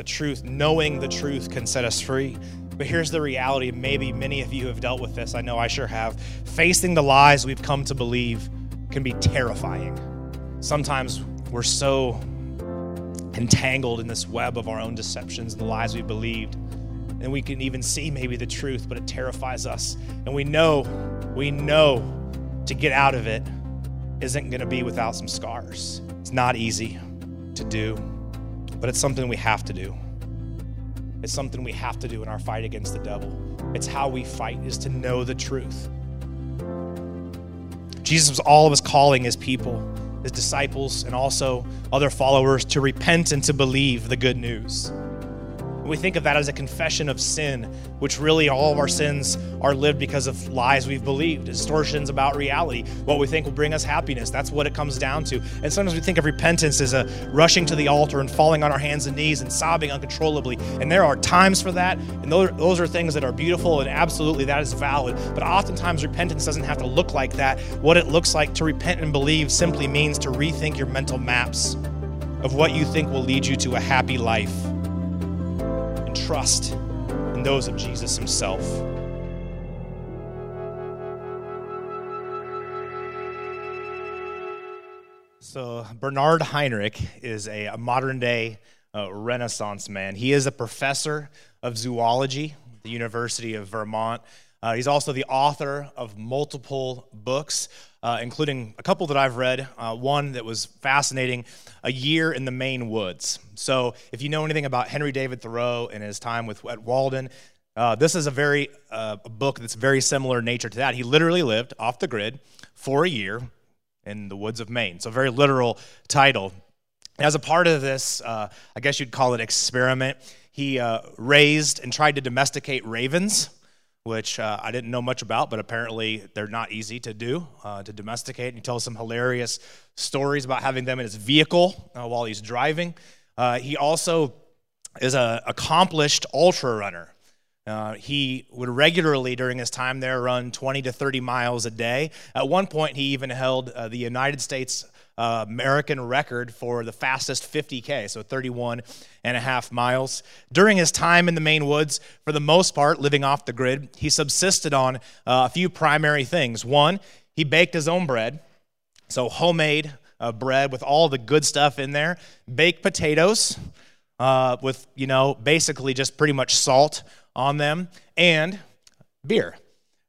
the truth, knowing the truth can set us free. But here's the reality maybe many of you have dealt with this. I know I sure have. Facing the lies we've come to believe can be terrifying. Sometimes we're so entangled in this web of our own deceptions and the lies we believed. And we can even see maybe the truth, but it terrifies us. And we know, we know to get out of it isn't going to be without some scars. It's not easy to do, but it's something we have to do. It's something we have to do in our fight against the devil. It's how we fight is to know the truth. Jesus was all of us calling his people, his disciples, and also other followers to repent and to believe the good news. We think of that as a confession of sin, which really all of our sins are lived because of lies we've believed, distortions about reality, what we think will bring us happiness. That's what it comes down to. And sometimes we think of repentance as a rushing to the altar and falling on our hands and knees and sobbing uncontrollably. And there are times for that, and those, are things that are beautiful, and absolutely that is valid. But oftentimes repentance doesn't have to look like that. What it looks like to repent and believe simply means to rethink your mental maps of what you think will lead you to a happy life and trust in those of Jesus himself. So, Bernard Heinrich is a, modern day uh, Renaissance man. He is a professor of zoology at the University of Vermont. Uh, he's also the author of multiple books, uh, including a couple that I've read. Uh, one that was fascinating, A Year in the Maine Woods. So, if you know anything about Henry David Thoreau and his time with at Walden, uh, this is a very uh, a book that's very similar in nature to that. He literally lived off the grid for a year in the woods of Maine. So, very literal title. As a part of this, uh, I guess you'd call it experiment, he raised and tried to domesticate ravens which uh, I didn't know much about, but apparently they're not easy to do, uh, to domesticate. And he tells some hilarious stories about having them in his vehicle uh, while he's driving. Uh, he also is an accomplished ultra runner. Uh, he would regularly, during his time there, run 20 to 30 miles a day. At one point, he even held uh, the United States uh, American record for the fastest 50K, so 31 and a half miles. During his time in the Maine woods, for the most part, living off the grid, he subsisted on uh, a few primary things. One, he baked his own bread, so homemade uh, bread with all the good stuff in there, baked potatoes uh, with, you know, basically just pretty much salt on them, and beer.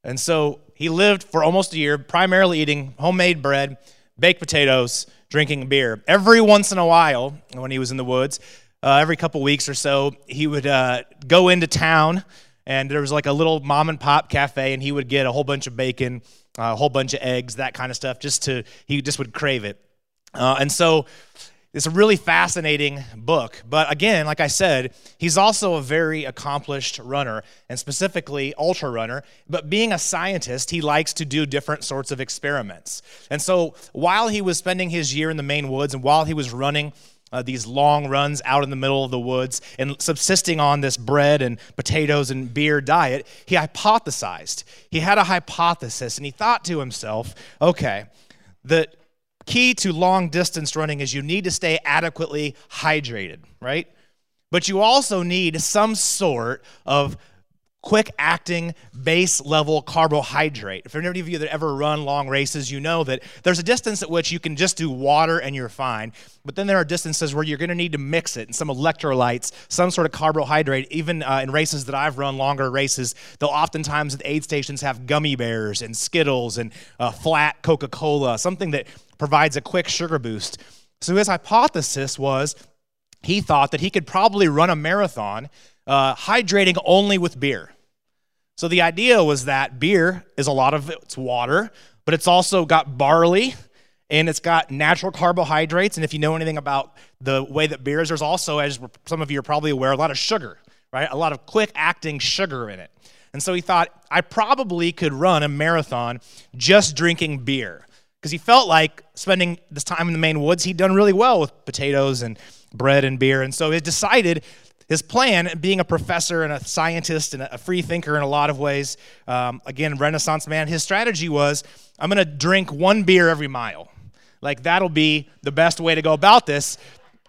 And so he lived for almost a year primarily eating homemade bread baked potatoes, drinking beer. Every once in a while, when he was in the woods, uh, every couple weeks or so, he would uh, go into town, and there was like a little mom and pop cafe, and he would get a whole bunch of bacon, uh, a whole bunch of eggs, that kind of stuff. Just to he just would crave it, uh, and so it's a really fascinating book. But again, like I said, he's also a very accomplished runner, and specifically ultra runner. But being a scientist, he likes to do different sorts of experiments. And so while he was spending his year in the Maine woods and while he was running uh, these long runs out in the middle of the woods and subsisting on this bread and potatoes and beer diet, he hypothesized. He had a hypothesis and he thought to himself, okay, that key to long distance running is you need to stay adequately hydrated, right? But you also need some sort of quick acting base level carbohydrate. If any of you that ever run long races, you know that there's a distance at which you can just do water and you're fine. But then there are distances where you're going to need to mix it and some electrolytes, some sort of carbohydrate. Even uh, in races that I've run, longer races, they'll oftentimes at aid stations have gummy bears and Skittles and uh, flat Coca Cola, something that provides a quick sugar boost. So his hypothesis was he thought that he could probably run a marathon uh, hydrating only with beer. So the idea was that beer is a lot of it's water, but it's also got barley and it's got natural carbohydrates. And if you know anything about the way that beer is, there's also, as some of you are probably aware, a lot of sugar, right? A lot of quick acting sugar in it. And so he thought, I probably could run a marathon just drinking beer because he felt like spending this time in the Maine woods, he'd done really well with potatoes and bread and beer. And so he decided his plan, being a professor and a scientist and a free thinker in a lot of ways, um, again, Renaissance man, his strategy was I'm going to drink one beer every mile. Like, that'll be the best way to go about this.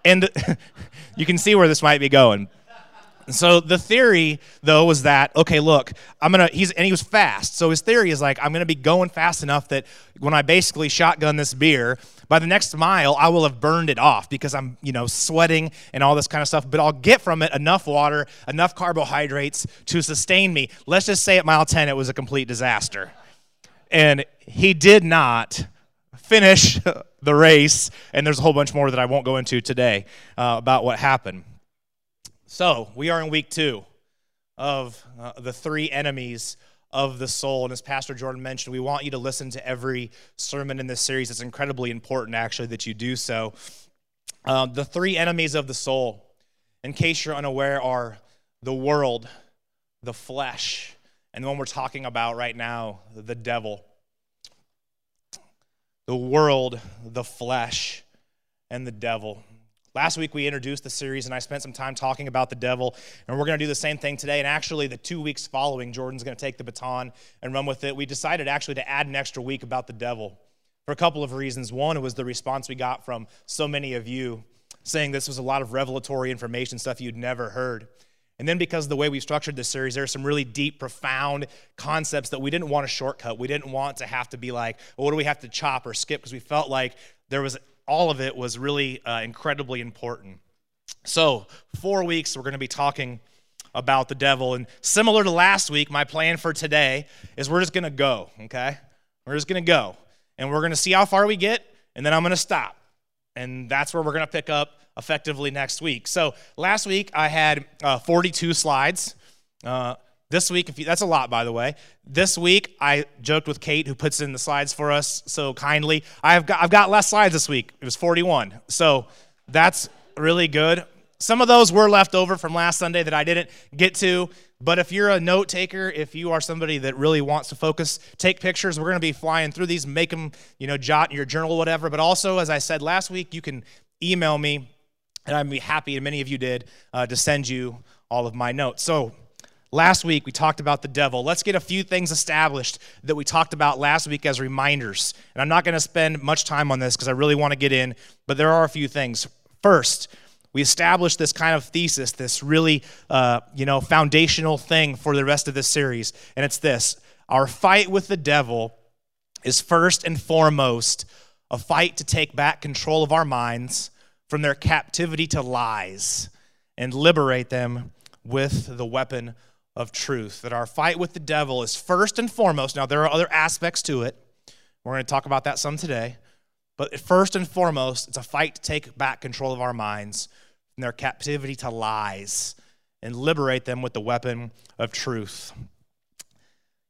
And you can see where this might be going. So the theory though was that okay, look, I'm gonna he's and he was fast. So his theory is like I'm gonna be going fast enough that when I basically shotgun this beer, by the next mile I will have burned it off because I'm you know sweating and all this kind of stuff. But I'll get from it enough water, enough carbohydrates to sustain me. Let's just say at mile 10 it was a complete disaster, and he did not finish the race. And there's a whole bunch more that I won't go into today uh, about what happened. So, we are in week two of uh, the three enemies of the soul. And as Pastor Jordan mentioned, we want you to listen to every sermon in this series. It's incredibly important, actually, that you do so. Um, the three enemies of the soul, in case you're unaware, are the world, the flesh, and the one we're talking about right now, the devil. The world, the flesh, and the devil. Last week we introduced the series, and I spent some time talking about the devil, and we're going to do the same thing today. And actually, the two weeks following, Jordan's going to take the baton and run with it. We decided actually to add an extra week about the devil for a couple of reasons. One, was the response we got from so many of you saying this was a lot of revelatory information, stuff you'd never heard. And then because of the way we structured this series, there are some really deep, profound concepts that we didn't want to shortcut. We didn't want to have to be like, well, what do we have to chop or skip? Because we felt like there was all of it was really uh, incredibly important. So, four weeks, we're going to be talking about the devil. And similar to last week, my plan for today is we're just going to go, okay? We're just going to go. And we're going to see how far we get, and then I'm going to stop. And that's where we're going to pick up effectively next week. So, last week, I had uh, 42 slides. Uh, this week, if you, that's a lot, by the way. This week, I joked with Kate, who puts in the slides for us so kindly. I've got, I've got less slides this week. It was 41. So that's really good. Some of those were left over from last Sunday that I didn't get to. But if you're a note taker, if you are somebody that really wants to focus, take pictures. We're going to be flying through these, make them, you know, jot in your journal, whatever. But also, as I said last week, you can email me, and I'd be happy, and many of you did, uh, to send you all of my notes. So Last week, we talked about the devil. Let's get a few things established that we talked about last week as reminders. And I'm not going to spend much time on this because I really want to get in, but there are a few things. First, we established this kind of thesis, this really, uh, you know, foundational thing for the rest of this series. And it's this our fight with the devil is first and foremost a fight to take back control of our minds from their captivity to lies and liberate them with the weapon of truth. That our fight with the devil is first and foremost, now there are other aspects to it. We're going to talk about that some today. But first and foremost, it's a fight to take back control of our minds from their captivity to lies and liberate them with the weapon of truth.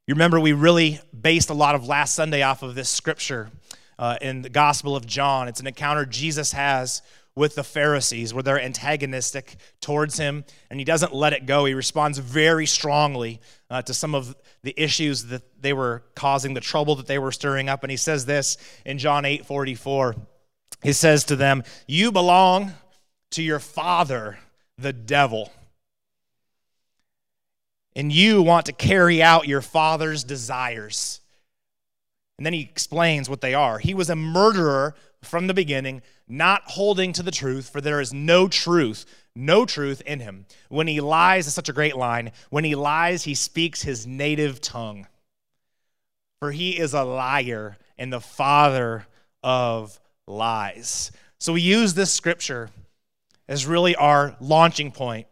You remember, we really based a lot of last Sunday off of this scripture uh, in the Gospel of John. It's an encounter Jesus has with the Pharisees, where they're antagonistic towards him, and he doesn't let it go. He responds very strongly uh, to some of the issues that they were causing, the trouble that they were stirring up. And he says this in John 8 44. He says to them, You belong to your father, the devil. And you want to carry out your father's desires. And then he explains what they are. He was a murderer from the beginning, not holding to the truth, for there is no truth, no truth in him. When he lies, it's such a great line. When he lies, he speaks his native tongue. For he is a liar and the father of lies. So we use this scripture as really our launching point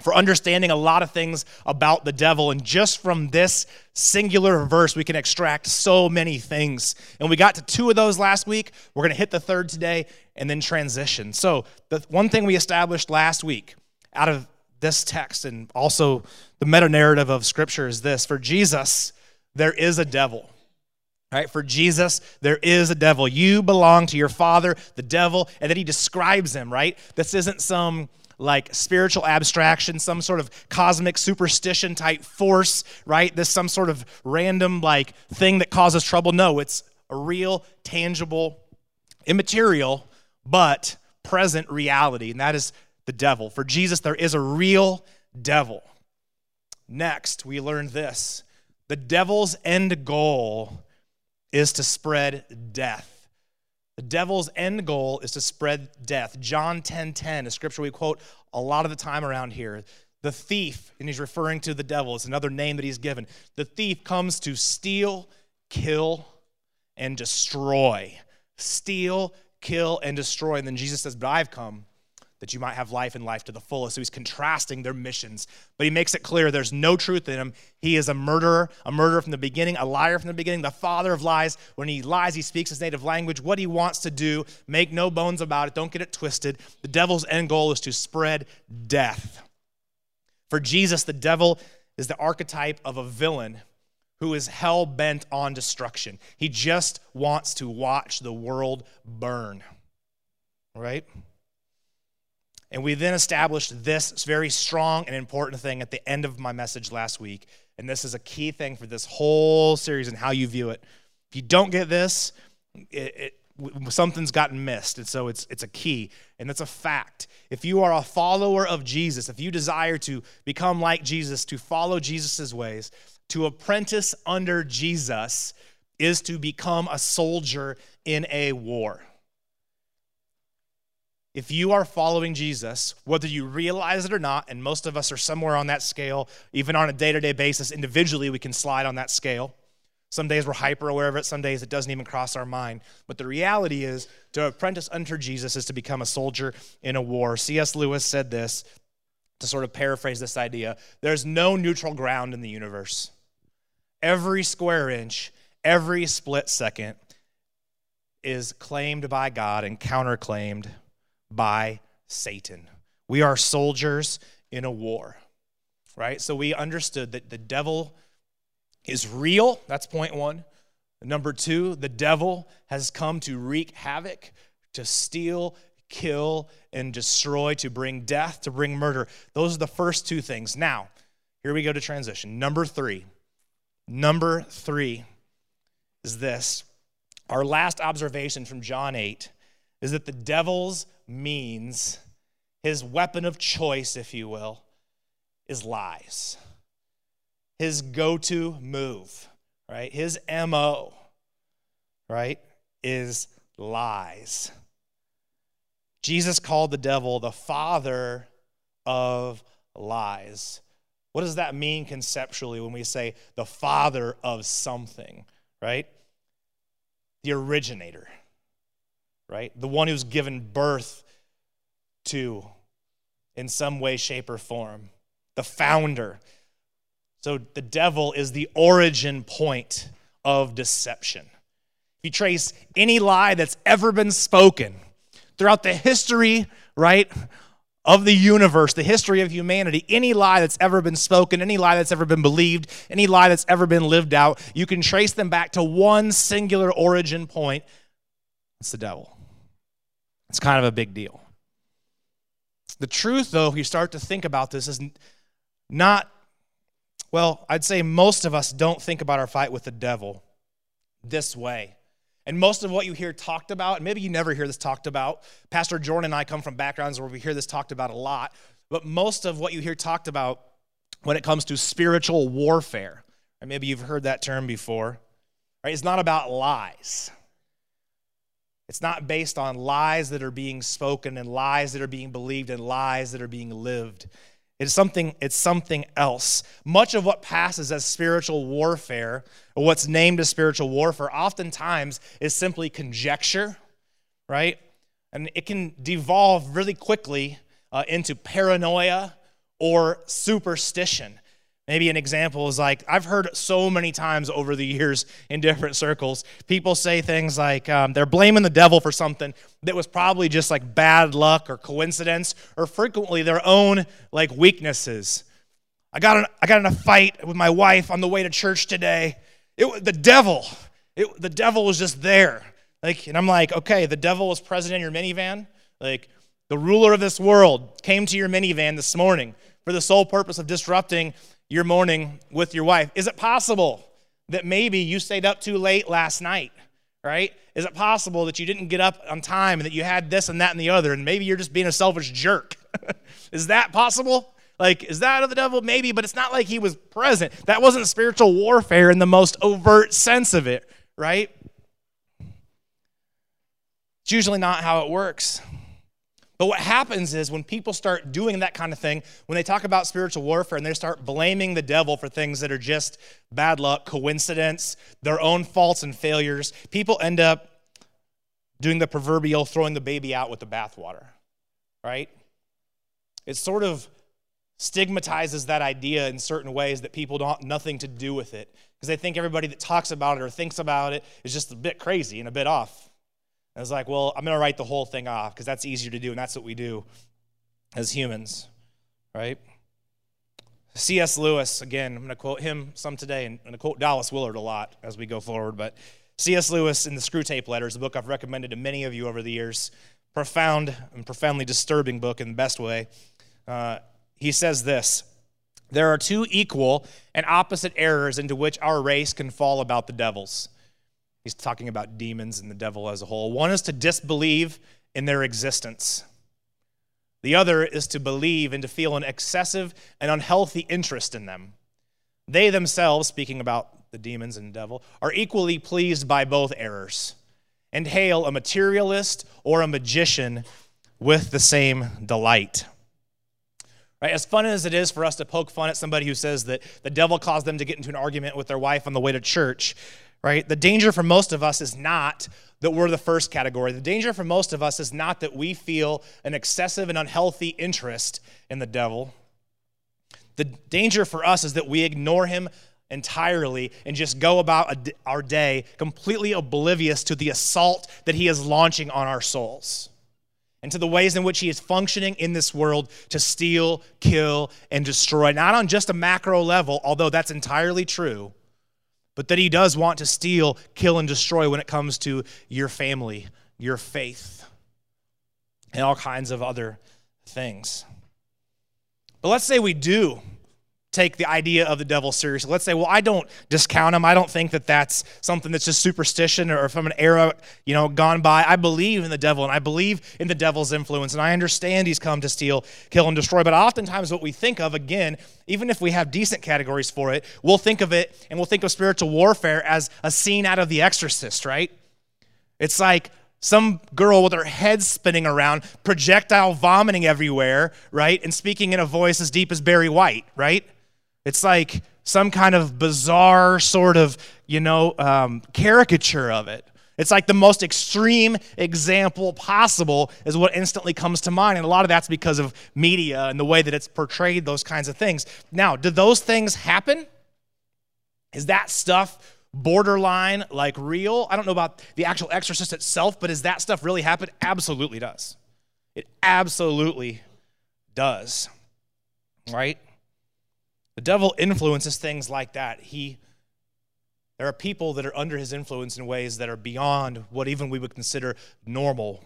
for understanding a lot of things about the devil. And just from this singular verse, we can extract so many things. And we got to two of those last week. We're going to hit the third today and then transition. So, the one thing we established last week out of this text and also the meta narrative of Scripture is this for Jesus, there is a devil. Right? For Jesus, there is a devil. You belong to your father, the devil, and then he describes him, right? This isn't some like spiritual abstraction, some sort of cosmic superstition type force, right? This some sort of random like thing that causes trouble. No, it's a real, tangible, immaterial, but present reality, and that is the devil. For Jesus, there is a real devil. Next, we learn this the devil's end goal is to spread death. The devil's end goal is to spread death. John 10:10, 10, 10, a scripture we quote a lot of the time around here. The thief, and he's referring to the devil, it's another name that he's given. The thief comes to steal, kill, and destroy. Steal, kill, and destroy. And then Jesus says, But I've come that you might have life and life to the fullest. So he's contrasting their missions, but he makes it clear there's no truth in him. He is a murderer, a murderer from the beginning, a liar from the beginning, the father of lies. When he lies, he speaks his native language, what he wants to do. Make no bones about it. Don't get it twisted. The devil's end goal is to spread death. For Jesus, the devil is the archetype of a villain who is hell bent on destruction. He just wants to watch the world burn. Right? And we then established this very strong and important thing at the end of my message last week. And this is a key thing for this whole series and how you view it. If you don't get this, it, it, something's gotten missed. And so it's, it's a key, and that's a fact. If you are a follower of Jesus, if you desire to become like Jesus, to follow Jesus' ways, to apprentice under Jesus, is to become a soldier in a war. If you are following Jesus, whether you realize it or not, and most of us are somewhere on that scale, even on a day to day basis, individually, we can slide on that scale. Some days we're hyper aware of it, some days it doesn't even cross our mind. But the reality is, to apprentice under Jesus is to become a soldier in a war. C.S. Lewis said this to sort of paraphrase this idea there's no neutral ground in the universe. Every square inch, every split second is claimed by God and counterclaimed by Satan. We are soldiers in a war, right? So we understood that the devil is real. That's point one. Number two, the devil has come to wreak havoc, to steal, kill, and destroy, to bring death, to bring murder. Those are the first two things. Now, here we go to transition. Number three. Number three is this. Our last observation from John 8 is that the devil's means, his weapon of choice, if you will, is lies. His go to move, right? His MO, right, is lies. Jesus called the devil the father of lies. What does that mean conceptually when we say the father of something, right? The originator right? The one who's given birth to in some way, shape, or form, the founder. So the devil is the origin point of deception. If you trace any lie that's ever been spoken throughout the history, right, of the universe, the history of humanity, any lie that's ever been spoken, any lie that's ever been believed, any lie that's ever been lived out, you can trace them back to one singular origin point. It's the devil. It's kind of a big deal. The truth, though, if you start to think about this, is not, well, I'd say most of us don't think about our fight with the devil this way. And most of what you hear talked about, and maybe you never hear this talked about, Pastor Jordan and I come from backgrounds where we hear this talked about a lot, but most of what you hear talked about when it comes to spiritual warfare, or maybe you've heard that term before, right? It's not about lies. It's not based on lies that are being spoken and lies that are being believed and lies that are being lived. It's something, it's something else. Much of what passes as spiritual warfare, or what's named as spiritual warfare, oftentimes is simply conjecture, right? And it can devolve really quickly uh, into paranoia or superstition. Maybe an example is like, I've heard so many times over the years in different circles, people say things like um, they're blaming the devil for something that was probably just like bad luck or coincidence or frequently their own like weaknesses. I got, in, I got in a fight with my wife on the way to church today. It, the devil, it, the devil was just there. Like, and I'm like, okay, the devil was present in your minivan. Like, the ruler of this world came to your minivan this morning for the sole purpose of disrupting your morning with your wife? Is it possible that maybe you stayed up too late last night, right? Is it possible that you didn't get up on time and that you had this and that and the other, and maybe you're just being a selfish jerk? is that possible? Like, is that of the devil? Maybe, but it's not like he was present. That wasn't spiritual warfare in the most overt sense of it, right? It's usually not how it works. But what happens is when people start doing that kind of thing, when they talk about spiritual warfare and they start blaming the devil for things that are just bad luck, coincidence, their own faults and failures, people end up doing the proverbial throwing the baby out with the bathwater, right? It sort of stigmatizes that idea in certain ways that people don't nothing to do with it because they think everybody that talks about it or thinks about it is just a bit crazy and a bit off. I was like, well, I'm going to write the whole thing off because that's easier to do, and that's what we do as humans, right? C.S. Lewis, again, I'm going to quote him some today, and I'm going to quote Dallas Willard a lot as we go forward. But C.S. Lewis in the Screwtape Letters, a book I've recommended to many of you over the years, profound and profoundly disturbing book in the best way. Uh, he says this There are two equal and opposite errors into which our race can fall about the devils. He's talking about demons and the devil as a whole. One is to disbelieve in their existence. The other is to believe and to feel an excessive and unhealthy interest in them. They themselves, speaking about the demons and the devil, are equally pleased by both errors and hail a materialist or a magician with the same delight. Right? As fun as it is for us to poke fun at somebody who says that the devil caused them to get into an argument with their wife on the way to church, right? The danger for most of us is not that we're the first category. The danger for most of us is not that we feel an excessive and unhealthy interest in the devil. The danger for us is that we ignore him entirely and just go about our day completely oblivious to the assault that he is launching on our souls and to the ways in which he is functioning in this world to steal, kill, and destroy. Not on just a macro level, although that's entirely true but that he does want to steal, kill, and destroy when it comes to your family, your faith, and all kinds of other things. But let's say we do take the idea of the devil seriously. Let's say, well, I don't discount him. I don't think that that's something that's just superstition or from an era, you know, gone by. I believe in the devil and I believe in the devil's influence and I understand he's come to steal, kill, and destroy. But oftentimes, what we think of, again, even if we have decent categories for it, we'll think of it and we'll think of spiritual warfare as a scene out of The Exorcist, right? It's like, some girl with her head spinning around, projectile vomiting everywhere, right? And speaking in a voice as deep as Barry White, right? It's like some kind of bizarre sort of, you know, um, caricature of it. It's like the most extreme example possible is what instantly comes to mind. And a lot of that's because of media and the way that it's portrayed those kinds of things. Now, do those things happen? Is that stuff borderline like real? I don't know about the actual exorcist itself, but is that stuff really happen? Absolutely does. It absolutely does. Right? The devil influences things like that. He there are people that are under his influence in ways that are beyond what even we would consider normal.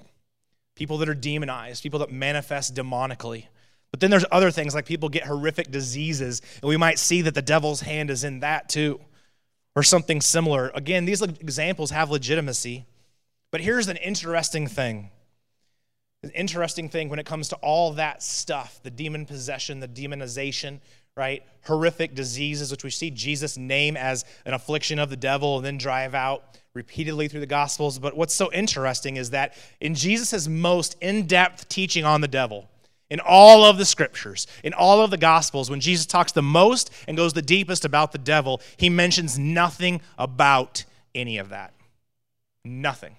People that are demonized, people that manifest demonically. But then there's other things like people get horrific diseases, and we might see that the devil's hand is in that too, or something similar. Again, these examples have legitimacy. But here's an interesting thing. An interesting thing when it comes to all that stuff the demon possession, the demonization, right? Horrific diseases, which we see Jesus name as an affliction of the devil and then drive out repeatedly through the Gospels. But what's so interesting is that in Jesus' most in depth teaching on the devil, in all of the scriptures, in all of the Gospels, when Jesus talks the most and goes the deepest about the devil, he mentions nothing about any of that. Nothing.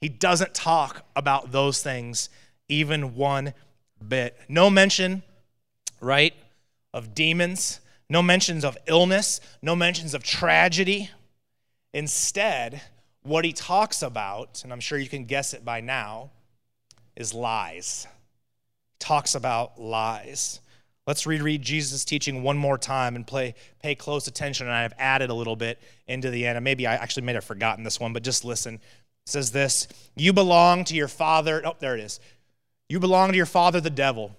He doesn't talk about those things even one bit. No mention, right, of demons, no mentions of illness, no mentions of tragedy. Instead, what he talks about, and I'm sure you can guess it by now, is lies. Talks about lies. Let's reread Jesus' teaching one more time and play, pay close attention. And I've added a little bit into the end. And maybe I actually may have forgotten this one, but just listen. It says this You belong to your father. Oh, there it is. You belong to your father, the devil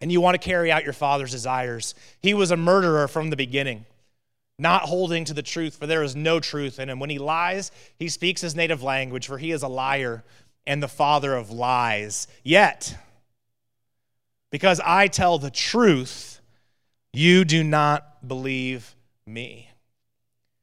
and you want to carry out your father's desires. He was a murderer from the beginning, not holding to the truth, for there is no truth in him. When he lies, he speaks his native language, for he is a liar and the father of lies. Yet, because I tell the truth, you do not believe me.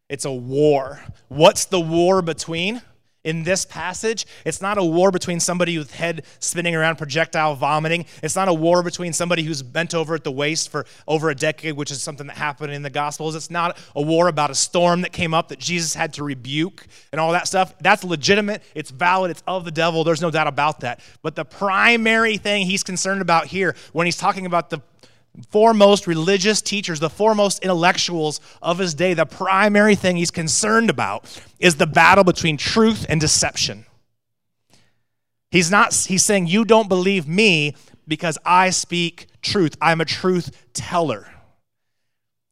It's a war. What's the war between? In this passage. It's not a war between somebody with head spinning around, projectile vomiting. It's not a war between somebody who's bent over at the waist for over a decade, which is something that happened in the Gospels. It's not a war about a storm that came up that Jesus had to rebuke and all that stuff. That's legitimate. It's valid. It's of the devil. There's no doubt about that. But the primary thing he's concerned about here when he's talking about the foremost religious teachers, the foremost intellectuals of his day, the primary thing he's concerned about is the battle between truth and deception. He's not he's saying you don't believe me because I speak truth. I'm a truth teller.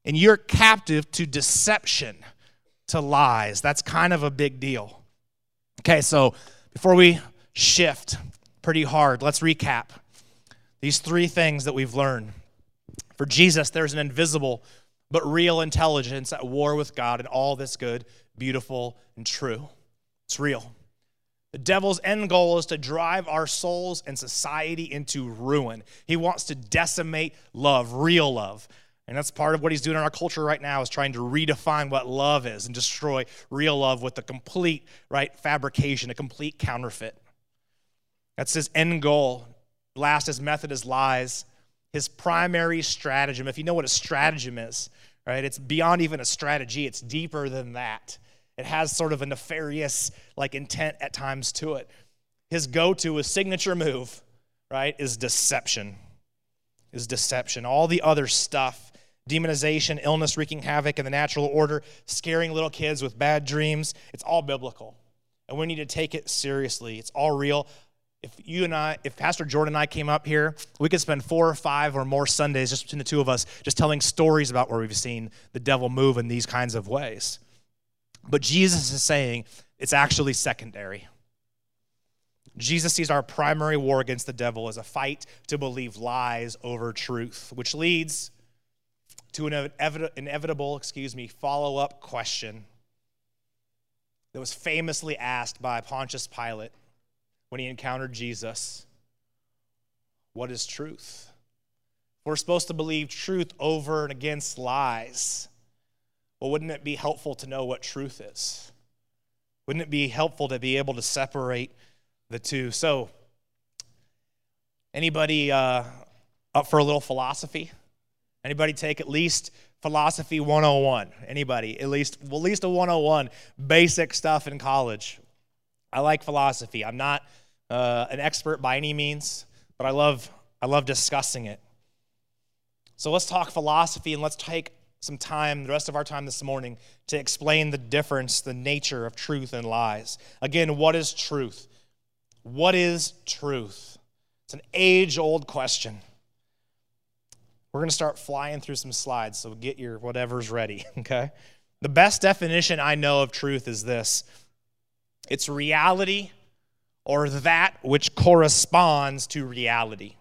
And you're captive to deception, to lies. That's kind of a big deal. Okay, so before we shift pretty hard, let's recap these three things that we've learned. For Jesus, there's an invisible but real intelligence at war with God, and all this good, beautiful, and true. It's real. The devil's end goal is to drive our souls and society into ruin. He wants to decimate love, real love. And that's part of what he's doing in our culture right now is trying to redefine what love is and destroy real love with a complete, right, fabrication, a complete counterfeit. That's his end goal. Last, his method is lies his primary stratagem. If you know what a stratagem is, right, it's beyond even a strategy, it's deeper than that. It has sort of a nefarious like intent at times to it. His go-to, his signature move, right, is deception. Is deception. All the other stuff, demonization, illness wreaking havoc in the natural order, scaring little kids with bad dreams, it's all biblical. And we need to take it seriously. It's all real if you and I, if Pastor Jordan and I came up here, we could spend four or five or more Sundays just between the two of us, just telling stories about where we've seen the devil move in these kinds of ways. But Jesus is saying it's actually secondary. Jesus sees our primary war against the devil as a fight to believe lies over truth, which leads to an inevitable, excuse me, follow up question that was famously asked by Pontius Pilate when he encountered Jesus. What is truth? We're supposed to believe truth over and against lies. Well, wouldn't it be helpful to know what truth is? Wouldn't it be helpful to be able to separate the two? So, anybody uh, up for a little philosophy? Anybody take at least philosophy 101? Anybody? At least, well, at least a 101 basic stuff in college. I like philosophy. I'm not uh, an expert by any means, but I love, I love discussing it. So let's talk philosophy and let's take some time, the rest of our time this morning, to explain the difference, the nature of truth and lies. Again, what is truth? What is truth? It's an age old question. We're going to start flying through some slides, so get your whatever's ready, okay? The best definition I know of truth is this it's reality or that which corresponds to reality.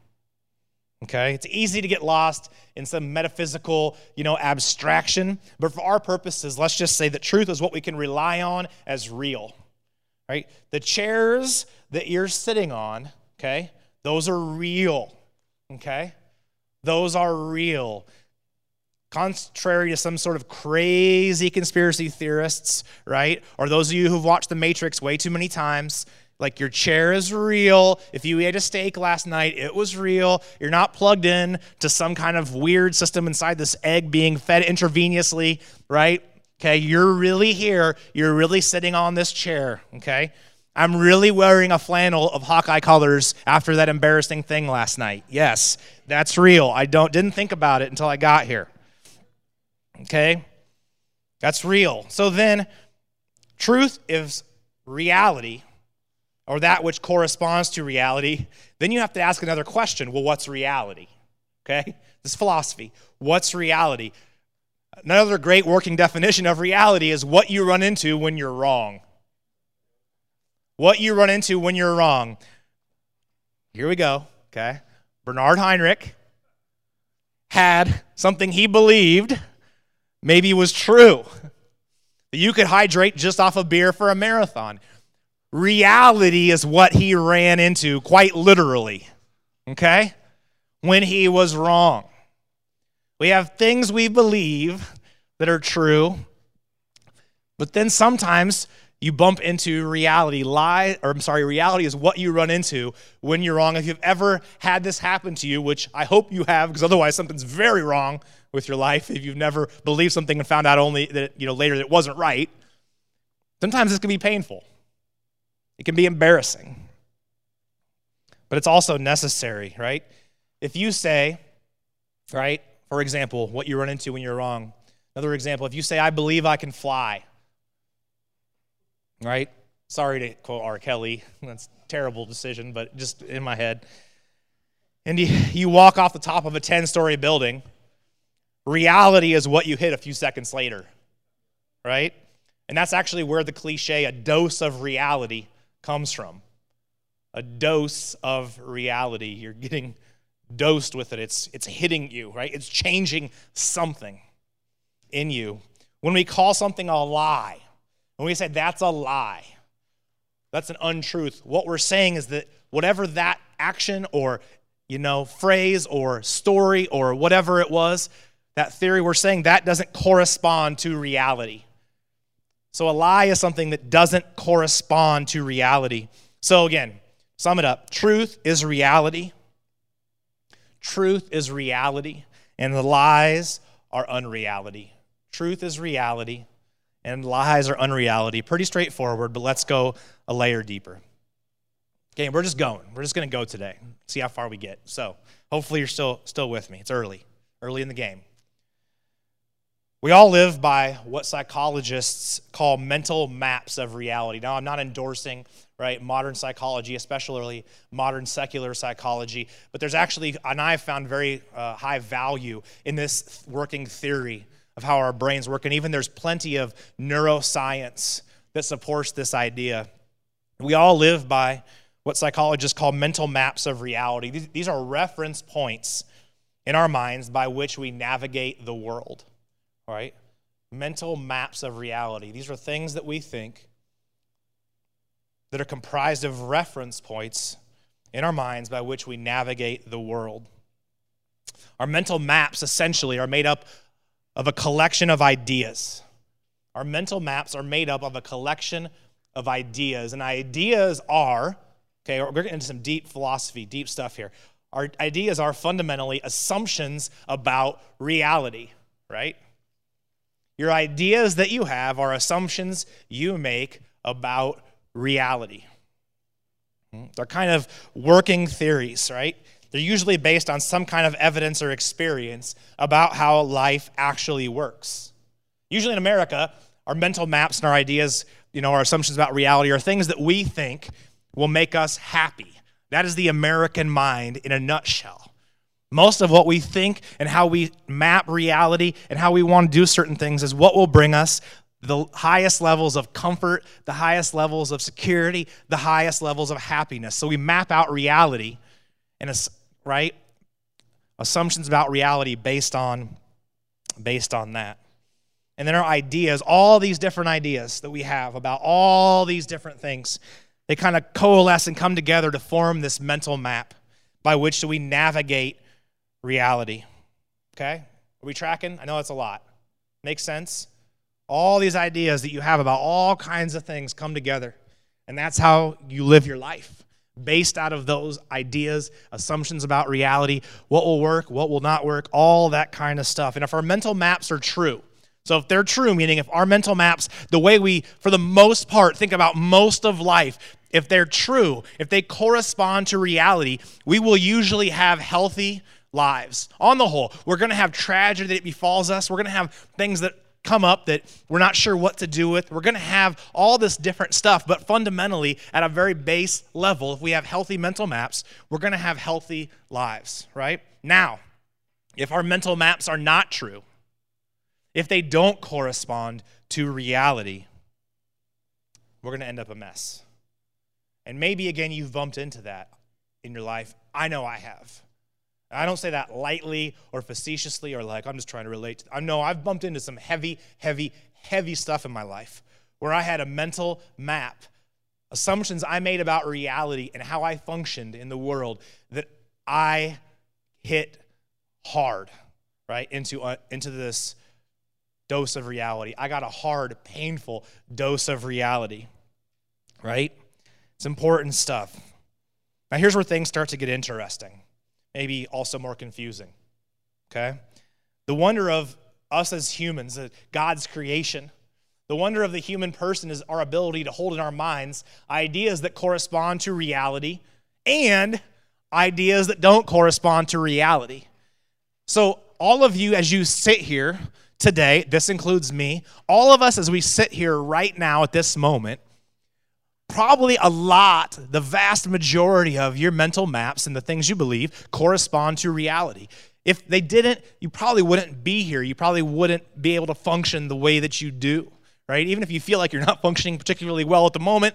Okay? It's easy to get lost in some metaphysical, you know, abstraction, but for our purposes, let's just say that truth is what we can rely on as real. Right? The chairs that you're sitting on, okay? Those are real. Okay? Those are real. Contrary to some sort of crazy conspiracy theorists, right? Or those of you who've watched The Matrix way too many times, like your chair is real. If you ate a steak last night, it was real. You're not plugged in to some kind of weird system inside this egg being fed intravenously, right? Okay, you're really here. You're really sitting on this chair, okay? I'm really wearing a flannel of Hawkeye colors after that embarrassing thing last night. Yes, that's real. I don't didn't think about it until I got here. Okay? That's real. So then truth is reality or that which corresponds to reality, then you have to ask another question well, what's reality? Okay? This philosophy. What's reality? Another great working definition of reality is what you run into when you're wrong. What you run into when you're wrong. Here we go, okay? Bernard Heinrich had something he believed maybe was true. That you could hydrate just off a beer for a marathon. Reality is what he ran into, quite literally, okay? When he was wrong. We have things we believe that are true, but then sometimes you bump into reality. Lie, or I'm sorry, reality is what you run into when you're wrong. If you've ever had this happen to you, which I hope you have, because otherwise something's very wrong with your life. If you've never believed something and found out only that you know later that it wasn't right, sometimes this can be painful. It can be embarrassing. But it's also necessary, right? If you say, right, for example, what you run into when you're wrong. Another example, if you say, I believe I can fly, right? Sorry to quote R. Kelly. That's a terrible decision, but just in my head. And you, you walk off the top of a 10 story building. Reality is what you hit a few seconds later, right? And that's actually where the cliche, a dose of reality, comes from. A dose of reality. You're getting dosed with it. It's, it's hitting you, right? It's changing something in you. When we call something a lie, when we say that's a lie, that's an untruth, what we're saying is that whatever that action or you know phrase or story or whatever it was, that theory we're saying that doesn't correspond to reality. So a lie is something that doesn't correspond to reality. So again, sum it up. Truth is reality. Truth is reality, and the lies are unreality. Truth is reality, and lies are unreality. Pretty straightforward, but let's go a layer deeper. Okay, we're just going. We're just going to go today. See how far we get. So, hopefully you're still still with me. It's early. Early in the game. We all live by what psychologists call mental maps of reality. Now, I'm not endorsing right modern psychology, especially modern secular psychology, but there's actually, and I've found very uh, high value in this working theory of how our brains work. And even there's plenty of neuroscience that supports this idea. We all live by what psychologists call mental maps of reality. These are reference points in our minds by which we navigate the world, all right? Mental maps of reality. These are things that we think that are comprised of reference points in our minds by which we navigate the world. Our mental maps essentially are made up of a collection of ideas. Our mental maps are made up of a collection of ideas. And ideas are, okay, we're getting into some deep philosophy, deep stuff here. Our ideas are fundamentally assumptions about reality, right? Your ideas that you have are assumptions you make about reality. Hmm? They're kind of working theories, right? They're usually based on some kind of evidence or experience about how life actually works. Usually in America, our mental maps and our ideas, you know, our assumptions about reality are things that we think will make us happy. That is the American mind in a nutshell. Most of what we think and how we map reality and how we want to do certain things is what will bring us the highest levels of comfort, the highest levels of security, the highest levels of happiness. So we map out reality and right? Assumptions about reality based on based on that. And then our ideas, all these different ideas that we have about all these different things, they kind of coalesce and come together to form this mental map by which we navigate reality. Okay? Are we tracking? I know that's a lot. Makes sense? All these ideas that you have about all kinds of things come together. And that's how you live your life based out of those ideas, assumptions about reality, what will work, what will not work, all that kind of stuff. And if our mental maps are true, so if they're true, meaning if our mental maps, the way we, for the most part, think about most of life, if they're true, if they correspond to reality, we will usually have healthy lives. On the whole, we're going to have tragedy that befalls us. We're going to have things that come up that we're not sure what to do with. We're going to have all this different stuff, but fundamentally, at a very base level, if we have healthy mental maps, we're going to have healthy lives, right? Now, if our mental maps are not true, if they don't correspond to reality, we're going to end up a mess. And maybe again, you've bumped into that in your life. I know I have. I don't say that lightly or facetiously or like I'm just trying to relate. I know I've bumped into some heavy, heavy, heavy stuff in my life where I had a mental map, assumptions I made about reality and how I functioned in the world that I hit hard, right, into, uh, into this dose of reality. I got a hard, painful dose of reality, right? It's important stuff. Now, here's where things start to get interesting, maybe also more confusing, okay? The wonder of us as humans, uh, God's creation, the wonder of the human person is our ability to hold in our minds ideas that correspond to reality and ideas that don't correspond to reality. So, all of you, as you sit here today, this includes me, all of us as we sit here right now at this moment, probably a lot, the vast majority of your mental maps and the things you believe correspond to reality. If they didn't, you probably wouldn't be here. You probably wouldn't be able to function the way that you do right? Even if you feel like you're not functioning particularly well at the moment,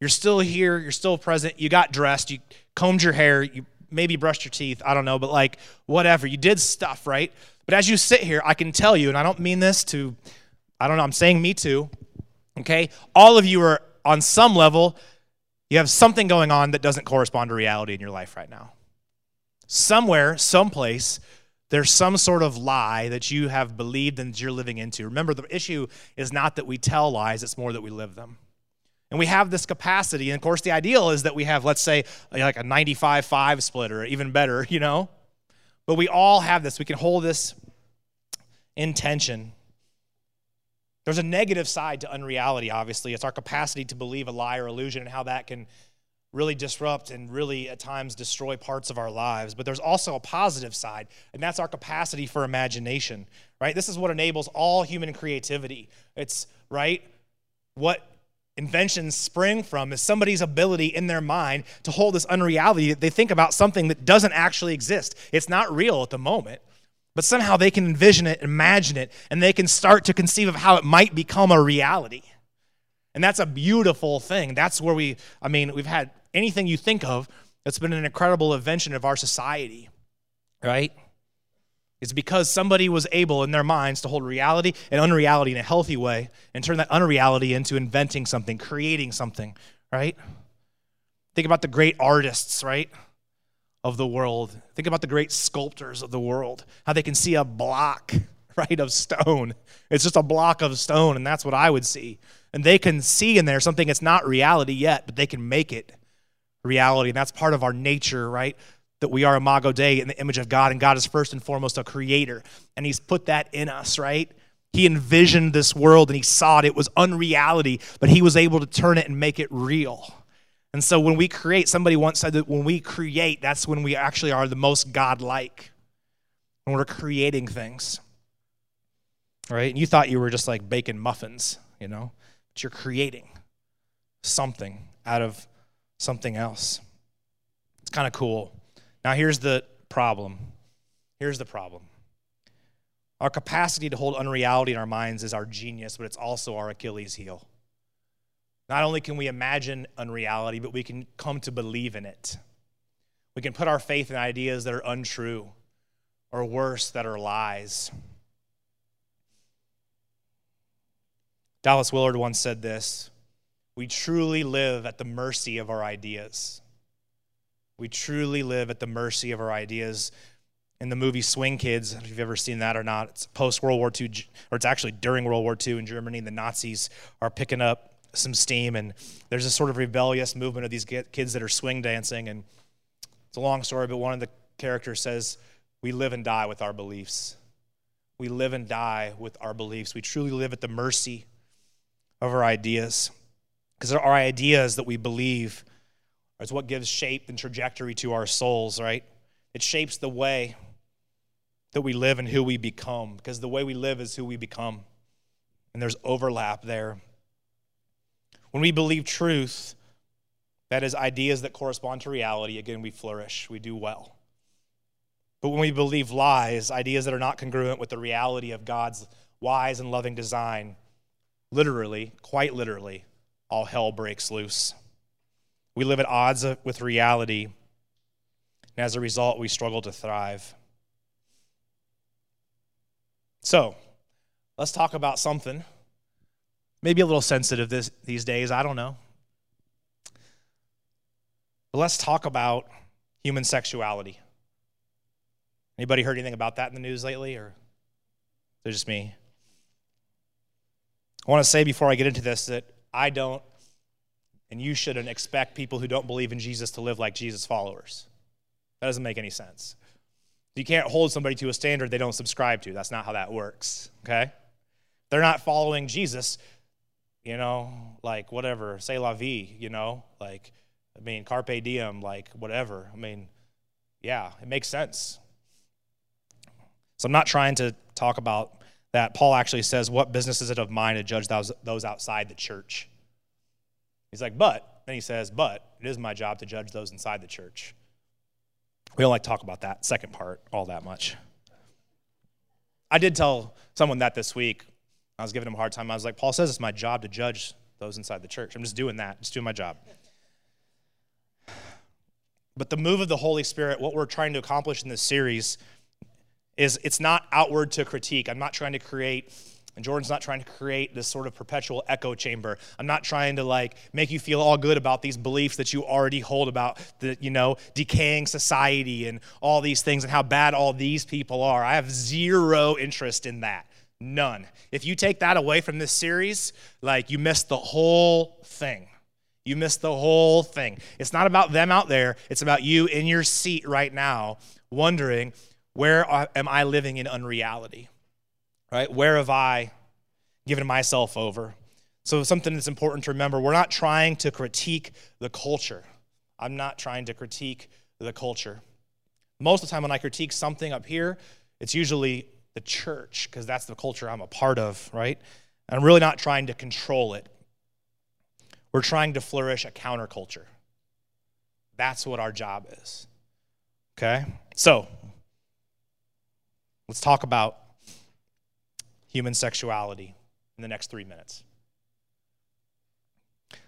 you're still here, you're still present, you got dressed, you combed your hair, you maybe brushed your teeth, I don't know, but like whatever, you did stuff, right? But as you sit here, I can tell you, and I don't mean this to, I don't know, I'm saying me too, okay? All of you are on some level, you have something going on that doesn't correspond to reality in your life right now. Somewhere, someplace, there's some sort of lie that you have believed and you're living into. Remember, the issue is not that we tell lies, it's more that we live them. And we have this capacity. And of course, the ideal is that we have, let's say, like a 95 5 split or even better, you know? But we all have this. We can hold this intention. There's a negative side to unreality, obviously. It's our capacity to believe a lie or illusion and how that can really disrupt and really at times destroy parts of our lives. But there's also a positive side, and that's our capacity for imagination, right? This is what enables all human creativity. It's, right? What inventions spring from is somebody's ability in their mind to hold this unreality. That they think about something that doesn't actually exist, it's not real at the moment. But somehow they can envision it, imagine it, and they can start to conceive of how it might become a reality. And that's a beautiful thing. That's where we, I mean, we've had anything you think of that's been an incredible invention of our society, right? It's because somebody was able in their minds to hold reality and unreality in a healthy way and turn that unreality into inventing something, creating something, right? Think about the great artists, right? Of the world. Think about the great sculptors of the world, how they can see a block, right, of stone. It's just a block of stone, and that's what I would see. And they can see in there something that's not reality yet, but they can make it reality. And that's part of our nature, right? That we are imago Dei in the image of God, and God is first and foremost a creator. And He's put that in us, right? He envisioned this world and He saw it. It was unreality, but He was able to turn it and make it real. And so when we create, somebody once said that when we create, that's when we actually are the most God-like. When we're creating things. Right? And you thought you were just like baking muffins, you know? But you're creating something out of something else. It's kind of cool. Now, here's the problem. Here's the problem. Our capacity to hold unreality in our minds is our genius, but it's also our Achilles heel. Not only can we imagine unreality, but we can come to believe in it. We can put our faith in ideas that are untrue, or worse, that are lies. Dallas Willard once said this we truly live at the mercy of our ideas. We truly live at the mercy of our ideas. In the movie Swing Kids, if you've ever seen that or not, it's post World War II, or it's actually during World War II in Germany. The Nazis are picking up some steam, and there's this sort of rebellious movement of these kids that are swing dancing. And it's a long story, but one of the characters says, We live and die with our beliefs. We live and die with our beliefs. We truly live at the mercy of our ideas. Because our ideas that we believe is what gives shape and trajectory to our souls, right? It shapes the way that we live and who we become, because the way we live is who we become. And there's overlap there. When we believe truth, that is, ideas that correspond to reality, again, we flourish, we do well. But when we believe lies, ideas that are not congruent with the reality of God's wise and loving design, literally, quite literally, all hell breaks loose. We live at odds with reality, and as a result, we struggle to thrive. So, let's talk about something maybe a little sensitive this, these days, I don't know. But let's talk about human sexuality. Anybody heard anything about that in the news lately, or is it just me? I want to say before I get into this that I don't, and you shouldn't expect people who don't believe in Jesus to live like Jesus followers. That doesn't make any sense. You can't hold somebody to a standard they don't subscribe to. That's not how that works, okay? They're not following Jesus, you know, like whatever, say la vie, you know, like, I mean, carpe diem, like whatever. I mean, yeah, it makes sense. So I'm not trying to talk about that. Paul actually says, What business is it of mine to judge those, those outside the church? He's like, But, then he says, But it is my job to judge those inside the church. We don't like talk about that second part all that much. I did tell someone that this week. I was giving him a hard time. I was like, Paul says it's my job to judge those inside the church. I'm just doing that, just doing my job. But the move of the Holy Spirit, what we're trying to accomplish in this series, is it's not outward to critique. I'm not trying to create and Jordan's not trying to create this sort of perpetual echo chamber. I'm not trying to like make you feel all good about these beliefs that you already hold about the, you know, decaying society and all these things and how bad all these people are. I have zero interest in that. None. If you take that away from this series, like you missed the whole thing. You missed the whole thing. It's not about them out there, it's about you in your seat right now, wondering, where am I living in unreality? right? Where have I given myself over? So, something that's important to remember we're not trying to critique the culture. I'm not trying to critique the culture. Most of the time, when I critique something up here, it's usually the church, because that's the culture I'm a part of, right? And I'm really not trying to control it. We're trying to flourish a counterculture. That's what our job is. Okay? So, let's talk about human sexuality in the next three minutes.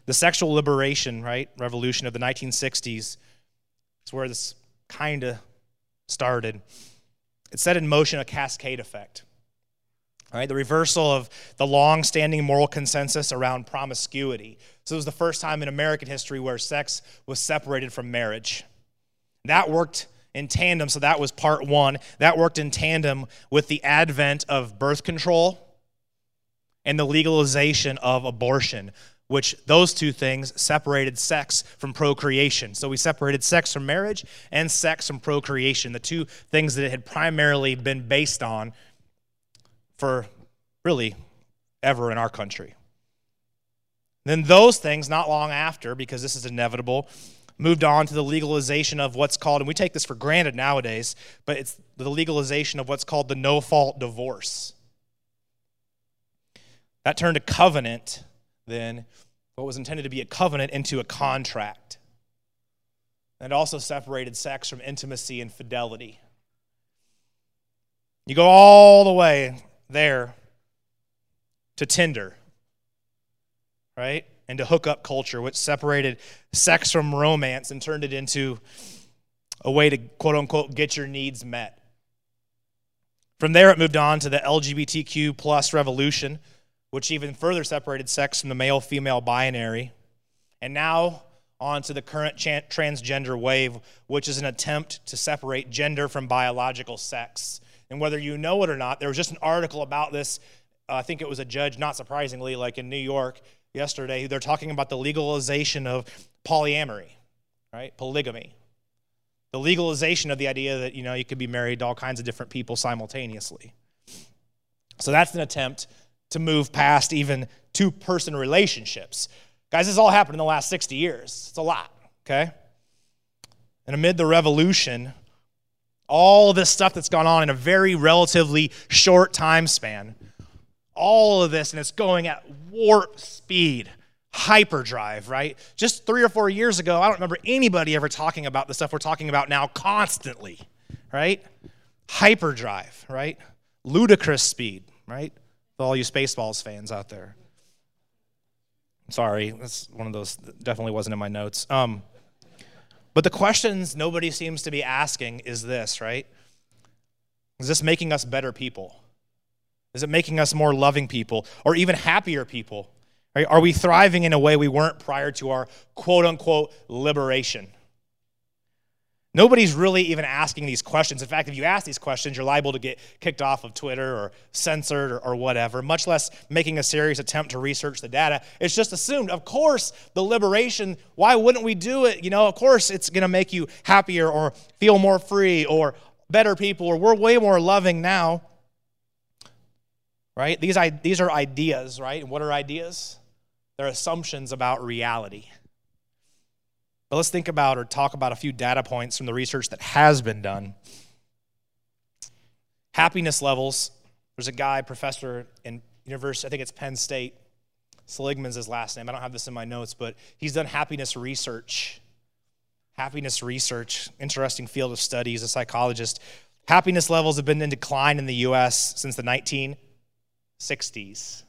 The sexual liberation, right, revolution of the 1960s is where this kind of started. It set in motion a cascade effect. Right, the reversal of the long-standing moral consensus around promiscuity. So it was the first time in American history where sex was separated from marriage. That worked in tandem. So that was part one. That worked in tandem with the advent of birth control and the legalization of abortion, which those two things separated sex from procreation. So we separated sex from marriage and sex from procreation, the two things that it had primarily been based on for really ever in our country. Then those things, not long after, because this is inevitable, moved on to the legalization of what's called, and we take this for granted nowadays, but it's the legalization of what's called the no fault divorce. That turned a covenant, then, what was intended to be a covenant, into a contract. And it also separated sex from intimacy and fidelity. You go all the way there to Tinder, right? And to hookup culture, which separated sex from romance and turned it into a way to quote unquote get your needs met. From there, it moved on to the LGBTQ plus revolution, which even further separated sex from the male female binary. And now on to the current transgender wave, which is an attempt to separate gender from biological sex. And whether you know it or not, there was just an article about this. Uh, I think it was a judge, not surprisingly, like in New York, yesterday, they're talking about the legalization of polyamory, right? Polygamy. The legalization of the idea that, you know, you could be married to all kinds of different people simultaneously. So that's an attempt to move past even two person relationships. Guys, this all happened in the last 60 years. It's a lot, okay? And amid the revolution, all this stuff that's gone on in a very relatively short time span, all of this and it's going at warp speed hyperdrive, right? Just three or four years ago, I don't remember anybody ever talking about the stuff we're talking about now constantly, right? Hyperdrive, right? Ludicrous speed, right? All you Spaceballs fans out there. Sorry, that's one of those definitely wasn't in my notes. Um, but the questions nobody seems to be asking is this, right? Is this making us better people? Is it making us more loving people or even happier people? Right? Are we thriving in a way we weren't prior to our quote unquote liberation? Nobody's really even asking these questions. In fact, if you ask these questions, you're liable to get kicked off of Twitter or censored or, or, whatever, much less making a serious attempt to research the data. It's just assumed, of course, the liberation, why wouldn't we do it? You know, of course, it's going to make you happier or feel more free or better people or we're way more loving now. Right? These, these are ideas, right? And what are ideas? They're assumptions about reality. But let's think about or talk about a few data points from the research that has been done. Happiness levels. There's a guy, professor in university, I think it's Penn State. Seligman's his last name. I don't have this in my notes, but he's done happiness research. Happiness research, interesting field of study. He's a psychologist. Happiness levels have been in decline in the US since the 1960s.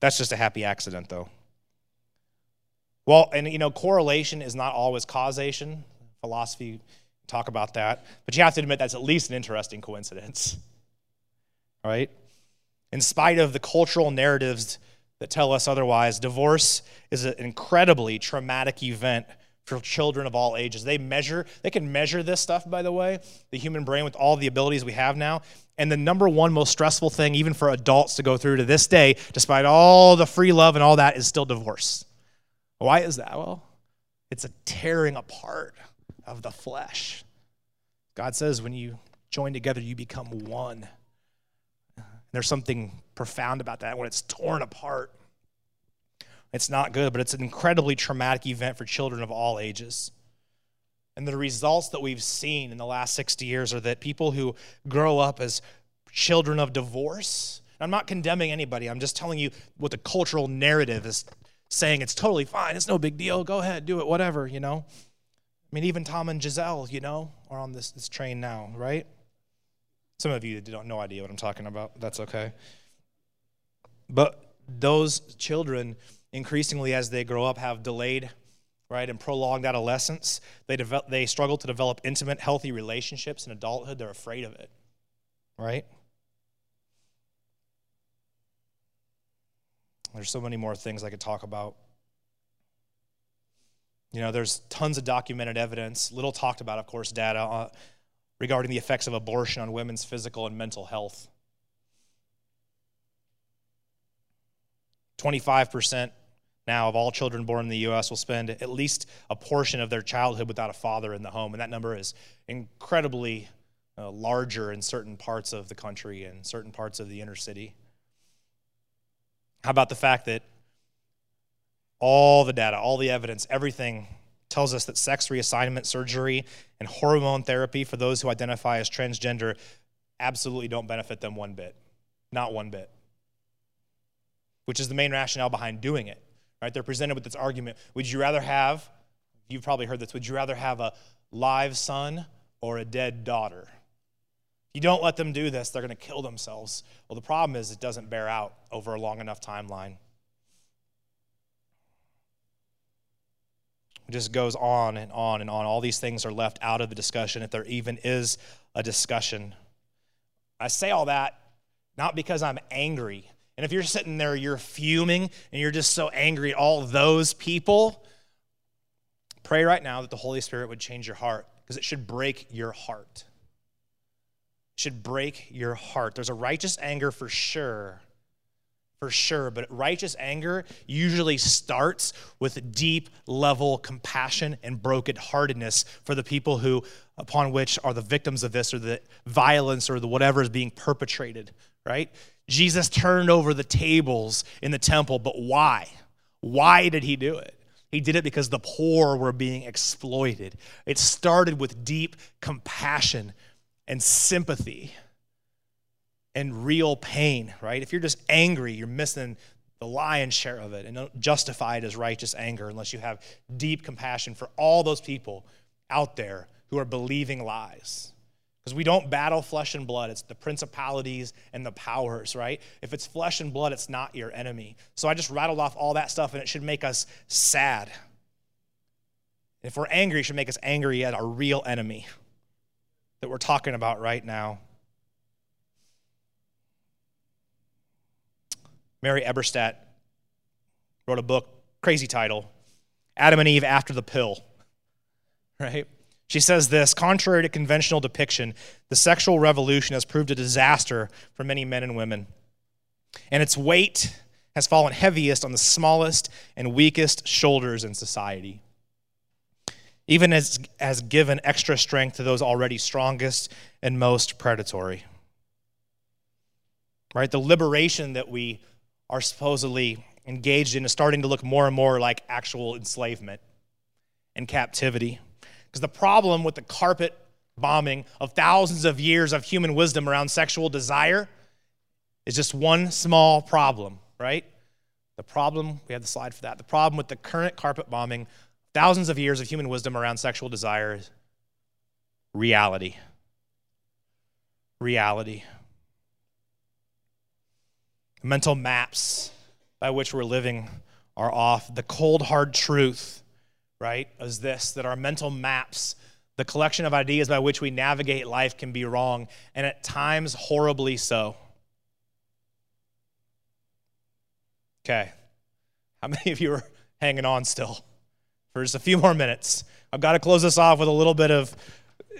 That's just a happy accident, though. Well, and you know, correlation is not always causation. Philosophy talk about that, but you have to admit that's at least an interesting coincidence. Right? In spite of the cultural narratives that tell us otherwise, divorce is an incredibly traumatic event for children of all ages. They measure, they can measure this stuff, by the way, the human brain with all the abilities we have now. And the number one most stressful thing, even for adults to go through to this day, despite all the free love and all that, is still divorce. Why is that? Well, it's a tearing apart of the flesh. God says when you join together, you become one. And there's something profound about that when it's torn apart. It's not good, but it's an incredibly traumatic event for children of all ages. And the results that we've seen in the last 60 years are that people who grow up as children of divorce, I'm not condemning anybody, I'm just telling you what the cultural narrative is saying it's totally fine, it's no big deal, go ahead, do it, whatever, you know. I mean, even Tom and Gisele, you know, are on this, this train now, right? Some of you don't no idea what I'm talking about. That's okay. But those children, increasingly as they grow up, have delayed, right, and prolonged adolescence. They develop, they struggle to develop intimate, healthy relationships in adulthood. They're afraid of it, right? There's so many more things I could talk about. You know, there's tons of documented evidence, little talked about, of course, data uh, regarding the effects of abortion on women's physical and mental health. 25% now of all children born in the U.S. will spend at least a portion of their childhood without a father in the home, and that number is incredibly uh, larger in certain parts of the country and certain parts of the inner city. How about the fact that all the data, all the evidence, everything tells us that sex reassignment surgery and hormone therapy for those who identify as transgender absolutely don't benefit them one bit. Not one bit. Which is the main rationale behind doing it. Right? They're presented with this argument. Would you rather have, you've probably heard this, would you rather have a live son or a dead daughter? You don't let them do this, they're going to kill themselves. Well, the problem is it doesn't bear out over a long enough timeline. It just goes on and on and on. All these things are left out of the discussion, if there even is a discussion. I say all that not because I'm angry. And if you're sitting there, you're fuming and you're just so angry at all those people, pray right now that the Holy Spirit would change your heart because it should break your heart should break your heart. There's a righteous anger for sure, for sure, but righteous anger usually starts with deep level compassion and brokenheartedness for the people who, upon which are the victims of this or the violence or the whatever is being perpetrated, right? Jesus turned over the tables in the temple, but why? Why did he do it? He did it because the poor were being exploited. It started with deep compassion and sympathy and real pain, right? If you're just angry, you're missing the lion's share of it and don't justify it as righteous anger unless you have deep compassion for all those people out there who are believing lies. Because we don't battle flesh and blood, it's the principalities and the powers, right? If it's flesh and blood, it's not your enemy. So I just rattled off all that stuff and it should make us sad. If we're angry, it should make us angry at our real enemy that we're talking about right now. Mary Eberstadt wrote a book, crazy title Adam and Eve After the Pill. right? She says this contrary to conventional depiction, the sexual revolution has proved a disaster for many men and women. And its weight has fallen heaviest on the smallest and weakest shoulders in society. Even as has given extra strength to those already strongest and most predatory. Right? The liberation that we are supposedly engaged in is starting to look more and more like actual enslavement and captivity. Because the problem with the carpet bombing of thousands of years of human wisdom around sexual desire is just one small problem, right? The problem, we have the slide for that. The problem with the current carpet bombing, thousands of years of human wisdom around sexual desire reality. Reality. Mental maps by which we're living are off. The cold, hard truth right, is this that our mental maps, the collection of ideas by which we navigate life, can be wrong, and at times horribly so. Okay. How many of you are hanging on still for just a few more minutes? I've got to close this off with a little bit of,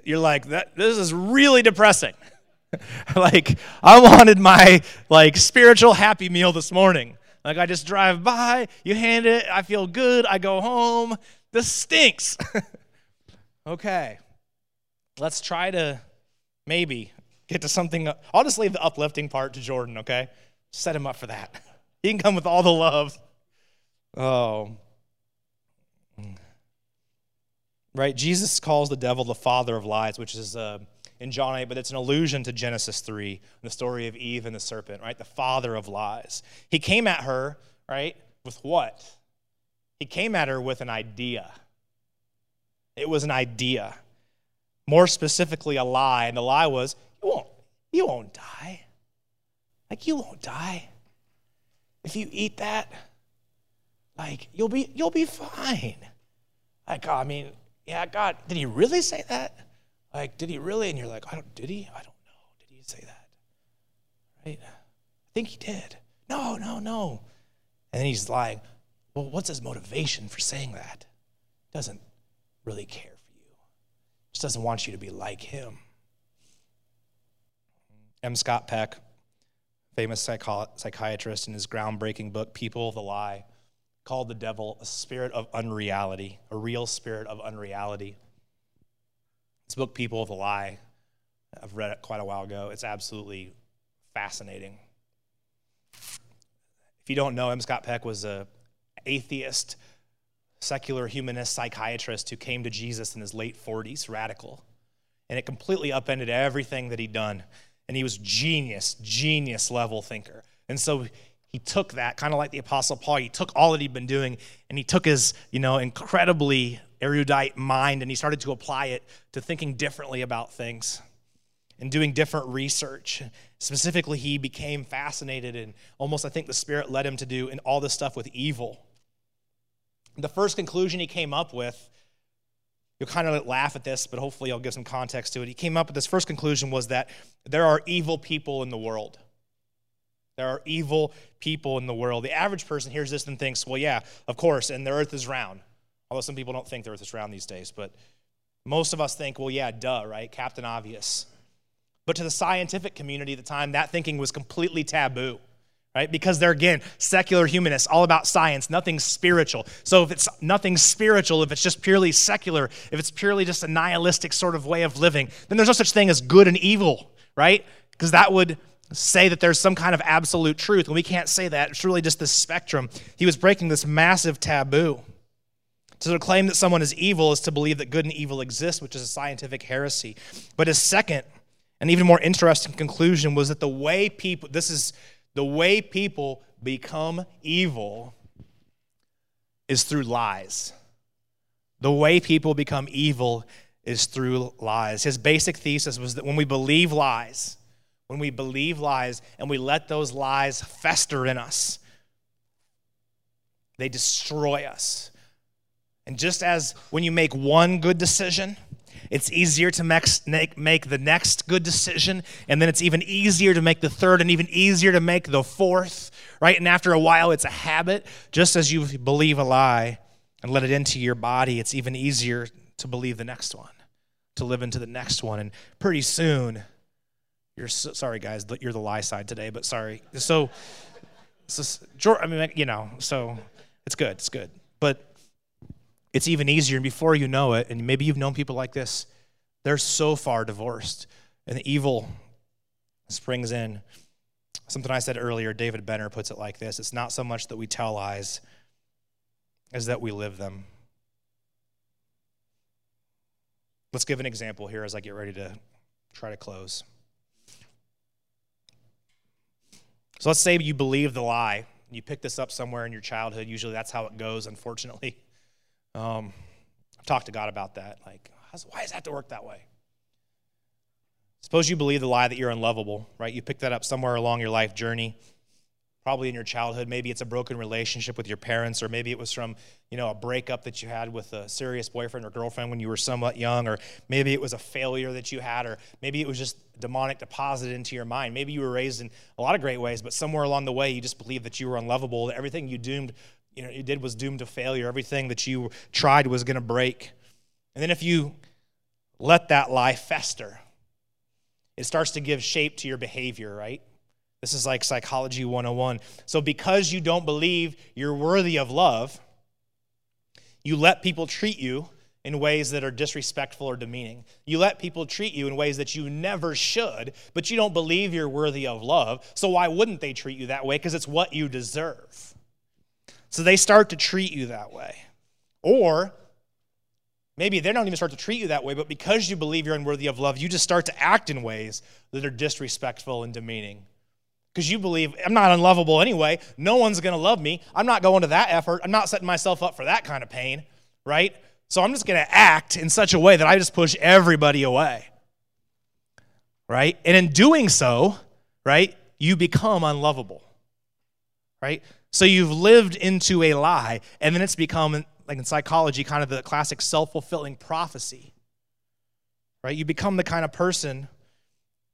you're like, that, this is really depressing. like, I wanted my, like, spiritual happy meal this morning. Like, I just drive by, you hand it, I feel good, I go home, this stinks. okay. Let's try to maybe get to something. I'll just leave the uplifting part to Jordan, okay? Set him up for that. He can come with all the love. Oh. Right? Jesus calls the devil the father of lies, which is uh, in John 8, but it's an allusion to Genesis 3, the story of Eve and the serpent, right? The father of lies. He came at her, right, with what? He came at her with an idea. It was an idea. More specifically, a lie. And the lie was, you won't, you won't die. Like, you won't die. If you eat that, like, you'll be, you'll be fine. Like, I mean, yeah, God, did he really say that? Like, did he really? And you're like, I don't, did he? I don't know. Did he say that? Right? I think he did. No, no, no. And then he's lying. Well, what's his motivation for saying that? Doesn't really care for you. Just doesn't want you to be like him. M. Scott Peck, famous psychiatrist, in his groundbreaking book, People of the Lie, called the devil a spirit of unreality, a real spirit of unreality. This book, People of the Lie, I've read it quite a while ago. It's absolutely fascinating. If you don't know, M. Scott Peck was a atheist, secular humanist psychiatrist who came to Jesus in his late 40s, radical. And it completely upended everything that he'd done. And he was genius, genius level thinker. And so he took that, kind of like the Apostle Paul, he took all that he'd been doing and he took his, you know, incredibly erudite mind and he started to apply it to thinking differently about things and doing different research. Specifically, he became fascinated and almost, I think, the Spirit led him to do in all this stuff with evil the first conclusion he came up with, you'll kind of laugh at this, but hopefully I'll give some context to it. He came up with this first conclusion was that there are evil people in the world. There are evil people in the world. The average person hears this and thinks, well, yeah, of course, and the earth is round. Although some people don't think the earth is round these days, but most of us think, well, yeah, duh, right? Captain Obvious. But to the scientific community at the time, that thinking was completely taboo right? Because they're, again, secular humanists, all about science, nothing spiritual. So if it's nothing spiritual, if it's just purely secular, if it's purely just a nihilistic sort of way of living, then there's no such thing as good and evil, right? Because that would say that there's some kind of absolute truth, and we can't say that. It's really just this spectrum. He was breaking this massive taboo. To claim that someone is evil is to believe that good and evil exist, which is a scientific heresy. But his second and even more interesting conclusion was that the way people, this is the way people become evil is through lies. The way people become evil is through lies. His basic thesis was that when we believe lies, when we believe lies and we let those lies fester in us, they destroy us. And just as when you make one good decision, it's easier to make, make the next good decision, and then it's even easier to make the third, and even easier to make the fourth, right? And after a while, it's a habit. Just as you believe a lie and let it into your body, it's even easier to believe the next one, to live into the next one. And pretty soon, you're so, sorry, guys, you're the lie side today, but sorry. So, so, I mean, you know, so it's good, it's good. But it's even easier. And before you know it, and maybe you've known people like this, they're so far divorced, and the evil springs in. Something I said earlier, David Benner puts it like this It's not so much that we tell lies as that we live them. Let's give an example here as I get ready to try to close. So let's say you believe the lie. You pick this up somewhere in your childhood. Usually that's how it goes, unfortunately. Um, I've talked to God about that. Like, why does that have to work that way? Suppose you believe the lie that you're unlovable, right? You pick that up somewhere along your life journey, probably in your childhood. Maybe it's a broken relationship with your parents, or maybe it was from, you know, a breakup that you had with a serious boyfriend or girlfriend when you were somewhat young, or maybe it was a failure that you had, or maybe it was just demonic deposited into your mind. Maybe you were raised in a lot of great ways, but somewhere along the way you just believed that you were unlovable, that everything you doomed, you know, you did was doomed to failure. Everything that you tried was going to break. And then if you let that lie fester, it starts to give shape to your behavior, right? This is like psychology 101. So, because you don't believe you're worthy of love, you let people treat you in ways that are disrespectful or demeaning. You let people treat you in ways that you never should, but you don't believe you're worthy of love. So, why wouldn't they treat you that way? Because it's what you deserve. So, they start to treat you that way. Or Maybe they don't even start to treat you that way, but because you believe you're unworthy of love, you just start to act in ways that are disrespectful and demeaning. Because you believe I'm not unlovable anyway. No one's going to love me. I'm not going to that effort. I'm not setting myself up for that kind of pain, right? So I'm just going to act in such a way that I just push everybody away, right? And in doing so, right, you become unlovable, right? So you've lived into a lie, and then it's become like in psychology, kind of the classic self fulfilling prophecy. Right? You become the kind of person,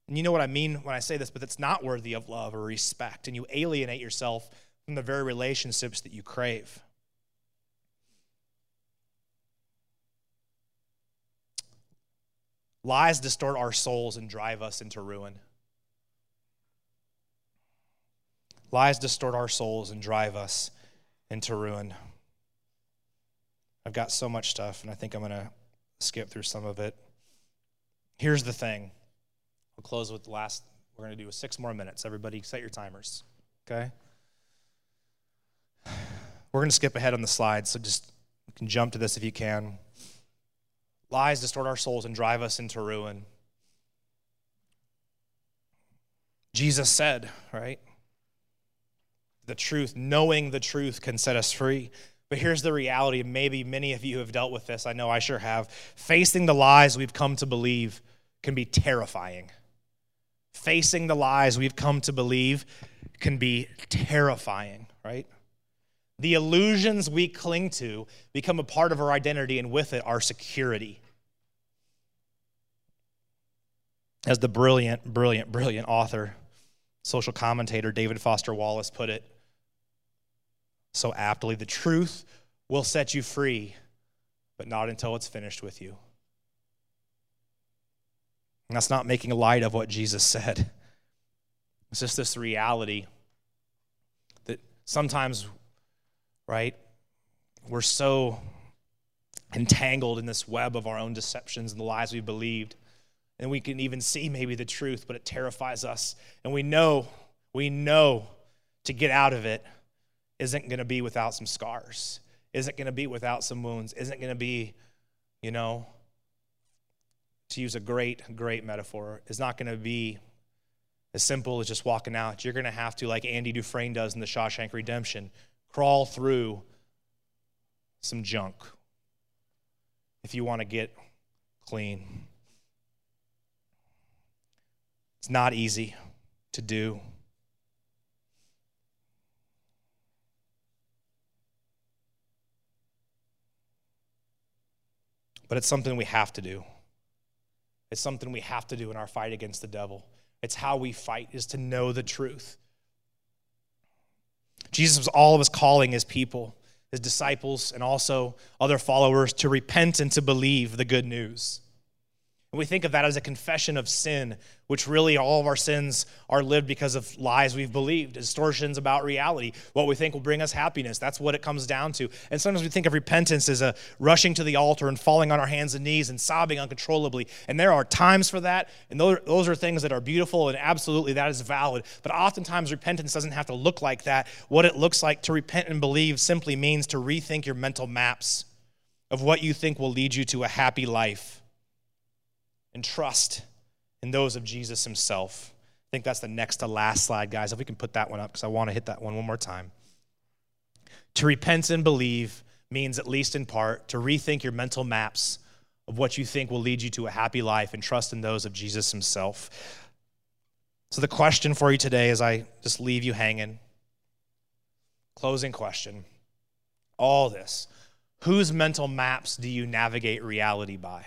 and you know what I mean when I say this, but that's not worthy of love or respect, and you alienate yourself from the very relationships that you crave. Lies distort our souls and drive us into ruin. Lies distort our souls and drive us into ruin. I've got so much stuff, and I think I'm going to skip through some of it. Here's the thing. We'll close with the last, we're going to do six more minutes. Everybody, set your timers, okay? We're going to skip ahead on the slides, so just you can jump to this if you can. Lies distort our souls and drive us into ruin. Jesus said, right? The truth, knowing the truth can set us free. But here's the reality. Maybe many of you have dealt with this. I know I sure have. Facing the lies we've come to believe can be terrifying. Facing the lies we've come to believe can be terrifying, right? The illusions we cling to become a part of our identity, and with it, our security. As the brilliant, brilliant, brilliant author, social commentator David Foster Wallace put it, so aptly. The truth will set you free, but not until it's finished with you. And that's not making light of what Jesus said. It's just this reality that sometimes, right, we're so entangled in this web of our own deceptions and the lies we believed. And we can even see maybe the truth, but it terrifies us. And we know, we know to get out of it isn't going to be without some scars, isn't going to be without some wounds, isn't going to be, you know, to use a great, great metaphor, is not going to be as simple as just walking out. You're going to have to, like Andy Dufresne does in The Shawshank Redemption, crawl through some junk if you want to get clean. It's not easy to do. But it's something we have to do. It's something we have to do in our fight against the devil. It's how we fight, is to know the truth. Jesus was all of us calling his people his disciples, and also other followers to repent and to believe the good news. And we think of that as a confession of sin, which really all of our sins are lived because of lies we've believed, distortions about reality, what we think will bring us happiness. That's what it comes down to. And sometimes we think of repentance as a rushing to the altar and falling on our hands and knees and sobbing uncontrollably. And there are times for that, and those, those are things that are beautiful, and absolutely that is valid. But oftentimes, repentance doesn't have to look like that. What it looks like to repent and believe simply means to rethink your mental maps of what you think will lead you to a happy life and trust in those of Jesus himself. I think that's the next to last slide, guys. If we can put that one up, because I want to hit that one one more time. To repent and believe means, at least in part, to rethink your mental maps of what you think will lead you to a happy life and trust in those of Jesus himself. So, the question for you today, as I just leave you hanging, closing question all this whose mental maps do you navigate reality by?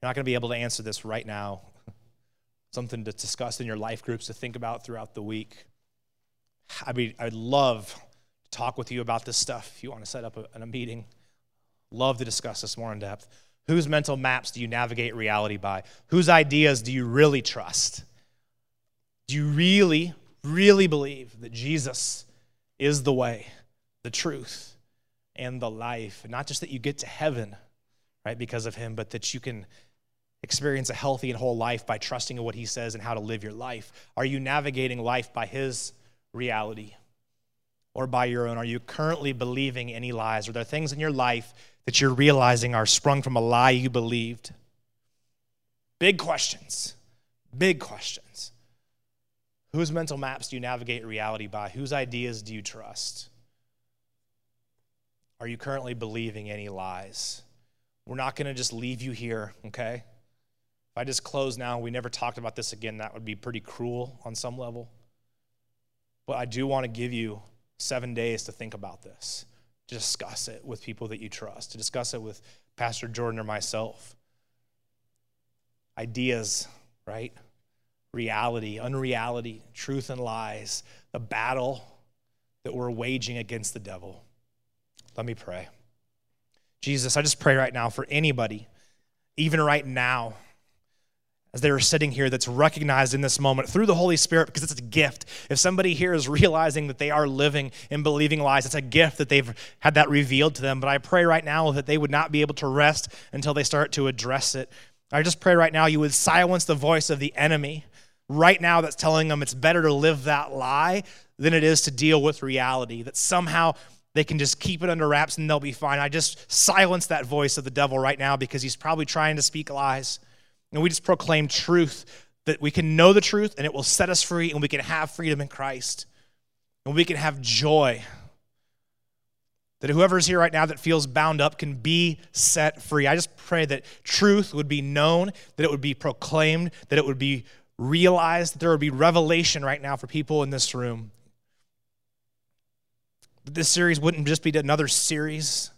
You're not going to be able to answer this right now. Something to discuss in your life groups to think about throughout the week. I mean, I'd love to talk with you about this stuff if you want to set up a, a meeting. Love to discuss this more in depth. Whose mental maps do you navigate reality by? Whose ideas do you really trust? Do you really, really believe that Jesus is the way, the truth, and the life? Not just that you get to heaven, right, because of him, but that you can experience a healthy and whole life by trusting in what he says and how to live your life? Are you navigating life by his reality or by your own? Are you currently believing any lies? Are there things in your life that you're realizing are sprung from a lie you believed? Big questions. Big questions. Whose mental maps do you navigate reality by? Whose ideas do you trust? Are you currently believing any lies? We're not going to just leave you here, okay? I just close now, we never talked about this again, that would be pretty cruel on some level. But I do want to give you seven days to think about this, to discuss it with people that you trust, to discuss it with Pastor Jordan or myself. Ideas, right? Reality, unreality, truth and lies, the battle that we're waging against the devil. Let me pray. Jesus, I just pray right now for anybody, even right now as they were sitting here that's recognized in this moment through the Holy Spirit because it's a gift. If somebody here is realizing that they are living and believing lies, it's a gift that they've had that revealed to them. But I pray right now that they would not be able to rest until they start to address it. I just pray right now you would silence the voice of the enemy right now that's telling them it's better to live that lie than it is to deal with reality, that somehow they can just keep it under wraps and they'll be fine. I just silence that voice of the devil right now because he's probably trying to speak lies. And we just proclaim truth that we can know the truth and it will set us free and we can have freedom in Christ. And we can have joy. That whoever's here right now that feels bound up can be set free. I just pray that truth would be known, that it would be proclaimed, that it would be realized, that there would be revelation right now for people in this room. That this series wouldn't just be another series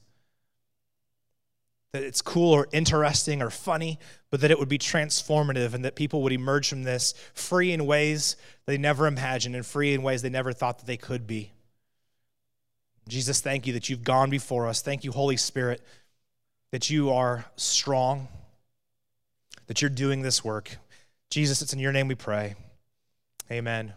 that it's cool or interesting or funny, but that it would be transformative and that people would emerge from this free in ways they never imagined and free in ways they never thought that they could be. Jesus, thank you that you've gone before us. Thank you, Holy Spirit, that you are strong, that you're doing this work. Jesus, it's in your name we pray. Amen.